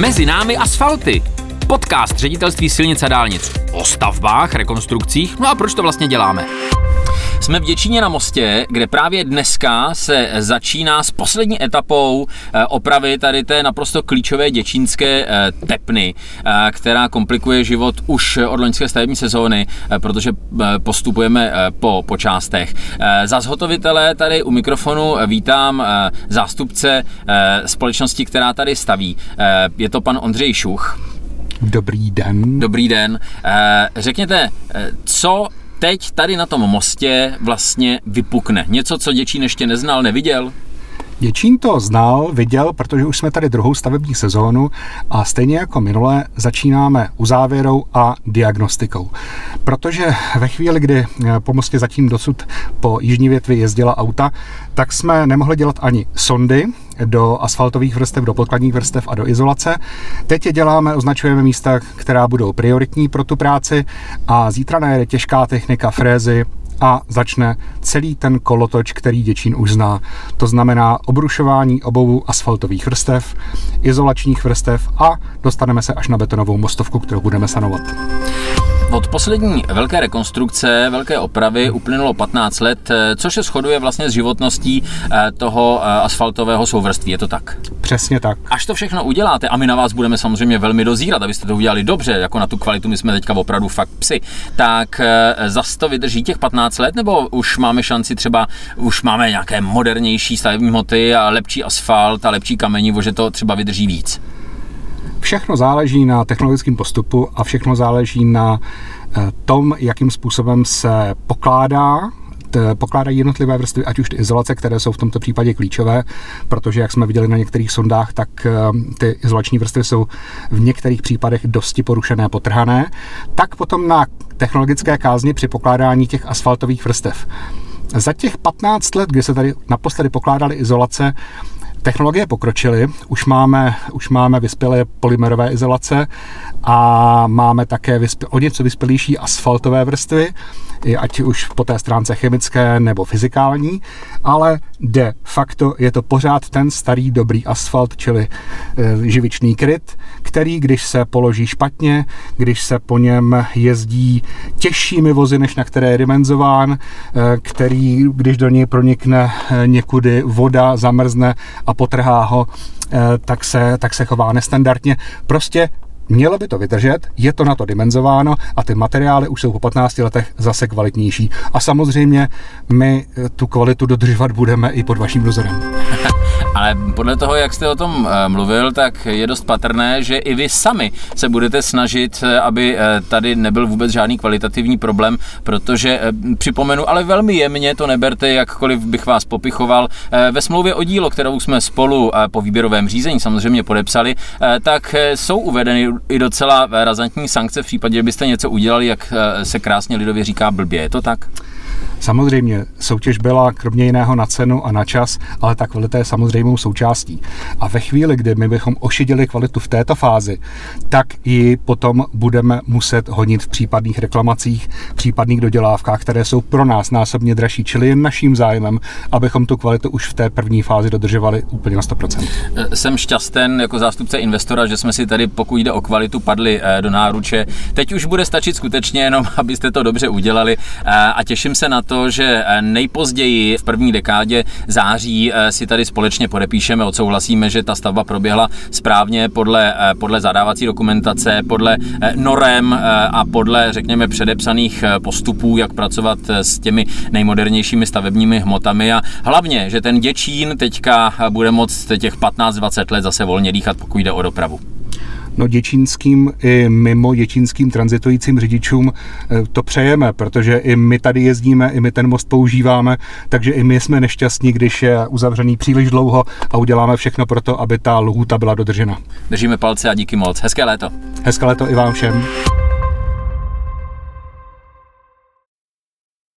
Mezi námi asfalty. Podcast ředitelství silnic a dálnic o stavbách, rekonstrukcích. No a proč to vlastně děláme? Jsme v Děčíně na mostě, kde právě dneska se začíná s poslední etapou eh, opravy tady té naprosto klíčové děčínské eh, tepny, eh, která komplikuje život už od loňské stavební sezóny, protože postupujeme po, po částech. Za zhotovitele tady u mikrofonu vítám zástupce společnosti, která tady staví. Je to pan Ondřej Šuch. Dobrý den. Dobrý den. Řekněte, co teď tady na tom mostě vlastně vypukne? Něco, co Děčín ještě neznal, neviděl? Děčín to znal, viděl, protože už jsme tady druhou stavební sezónu a stejně jako minule začínáme uzávěrou a diagnostikou. Protože ve chvíli, kdy eh, po mostě zatím dosud po jižní větvi jezdila auta, tak jsme nemohli dělat ani sondy do asfaltových vrstev, do podkladních vrstev a do izolace. Teď je děláme, označujeme místa, která budou prioritní pro tu práci a zítra najede těžká technika frézy, a začne celý ten kolotoč, který Děčín už zná. To znamená obrušování obou asfaltových vrstev, izolačních vrstev a dostaneme se až na betonovou mostovku, kterou budeme sanovat. Od poslední velké rekonstrukce, velké opravy uplynulo 15 let, eh, což se shoduje vlastně s životností eh, toho eh, asfaltového souvrství. Je to tak? Přesně tak. Až to všechno uděláte, a my na vás budeme samozřejmě velmi dozírat, abyste to udělali dobře, jako na tu kvalitu, my jsme teďka opravdu fakt psi, tak zas to vydrží těch 15 let, nebo už máme šanci třeba, už máme nějaké modernější stavební hmoty a lepší asfalt a lepší kamenivo, že to třeba vydrží víc? Všechno záleží na technologickém postupu a všechno záleží na eh, tom, jakým způsobem se pokládá pokládají jednotlivé vrstvy, ať už ty izolace, které jsou v tomto případě klíčové, protože jak jsme viděli na některých sondách, tak eh, ty izolační vrstvy jsou v některých případech dosti porušené, potrhané, tak potom na technologické kázni při pokládání těch asfaltových vrstev. Za těch 15 let, kdy se tady naposledy pokládaly izolace, Technologie pokročily, už máme, už máme vyspělé polymerové izolace a máme také vyspě, o něco vyspělější asfaltové vrstvy, ať už po té stránce chemické nebo fyzikální, ale de facto je to pořád ten starý dobrý asfalt, čili e, živičný kryt, který, když se položí špatně, když se po něm jezdí těžšími vozy, než na které je dimenzován, e, který, když do něj pronikne e, někudy voda, zamrzne a potrhá ho, tak se, tak se chová nestandardně. Prostě Mělo by to vydržet, je to na to dimenzováno a ty materiály už jsou po 15 letech zase kvalitnější. A samozřejmě my tu kvalitu dodržovat budeme i pod vaším dozorem. Ale podle toho, jak jste o tom eh, mluvil, tak je dost patrné, že i vy sami se budete snažit, eh, aby eh, tady nebyl vůbec žádný kvalitativní problém, protože připomenu, ale velmi jemně to neberte, jakkoliv bych vás popichoval. Ve smlouvě o dílo, kterou jsme spolu po výběrovém řízení samozřejmě podepsali, tak jsou uvedeny i docela razantní sankce v případě, že byste něco udělali, jak se krásně lidově říká blbě. Je to tak? Samozřejmě, soutěž byla kromě jiného na cenu a na čas, ale ta kvalita je samozřejmou součástí. A ve chvíli, kdy my bychom ošidili kvalitu v této fázi, tak ji potom budeme muset honit v případných reklamacích, případných dodělávkách, které jsou pro nás násobně dražší. Čili je naším zájmem, abychom tu kvalitu už v té první fázi dodržovali úplně na 100%. Jsem šťasten jako zástupce investora, že jsme si tady, pokud jde o kvalitu, padli eh, do náruče. Teď už bude stačit skutečně jenom, abyste to dobře udělali eh, a těším se na to, že eh, nejpozději v první dekádě září eh, si tady společně podepíšeme, odsouhlasíme, že ta stavba proběhla správně podle, eh, podle zadávací dokumentace, podle norem a podle, řekněme, předepsaných postupů, jak pracovat s těmi nejmodernějšími stavebními hmotami. A hlavně, že ten Děčín teďka bude moct těch 15-20 let zase volně dýchat, pokud jde o dopravu no děčínským i mimo děčínským transitujícím řidičům eh, to přejeme, protože i my tady jezdíme, i my ten most používáme, takže i my jsme nešťastní, když je uzavřený příliš dlouho a uděláme všechno pro to, aby ta lhůta byla dodržena. Držíme palce a díky moc. Hezké léto. Hezké léto i vám všem.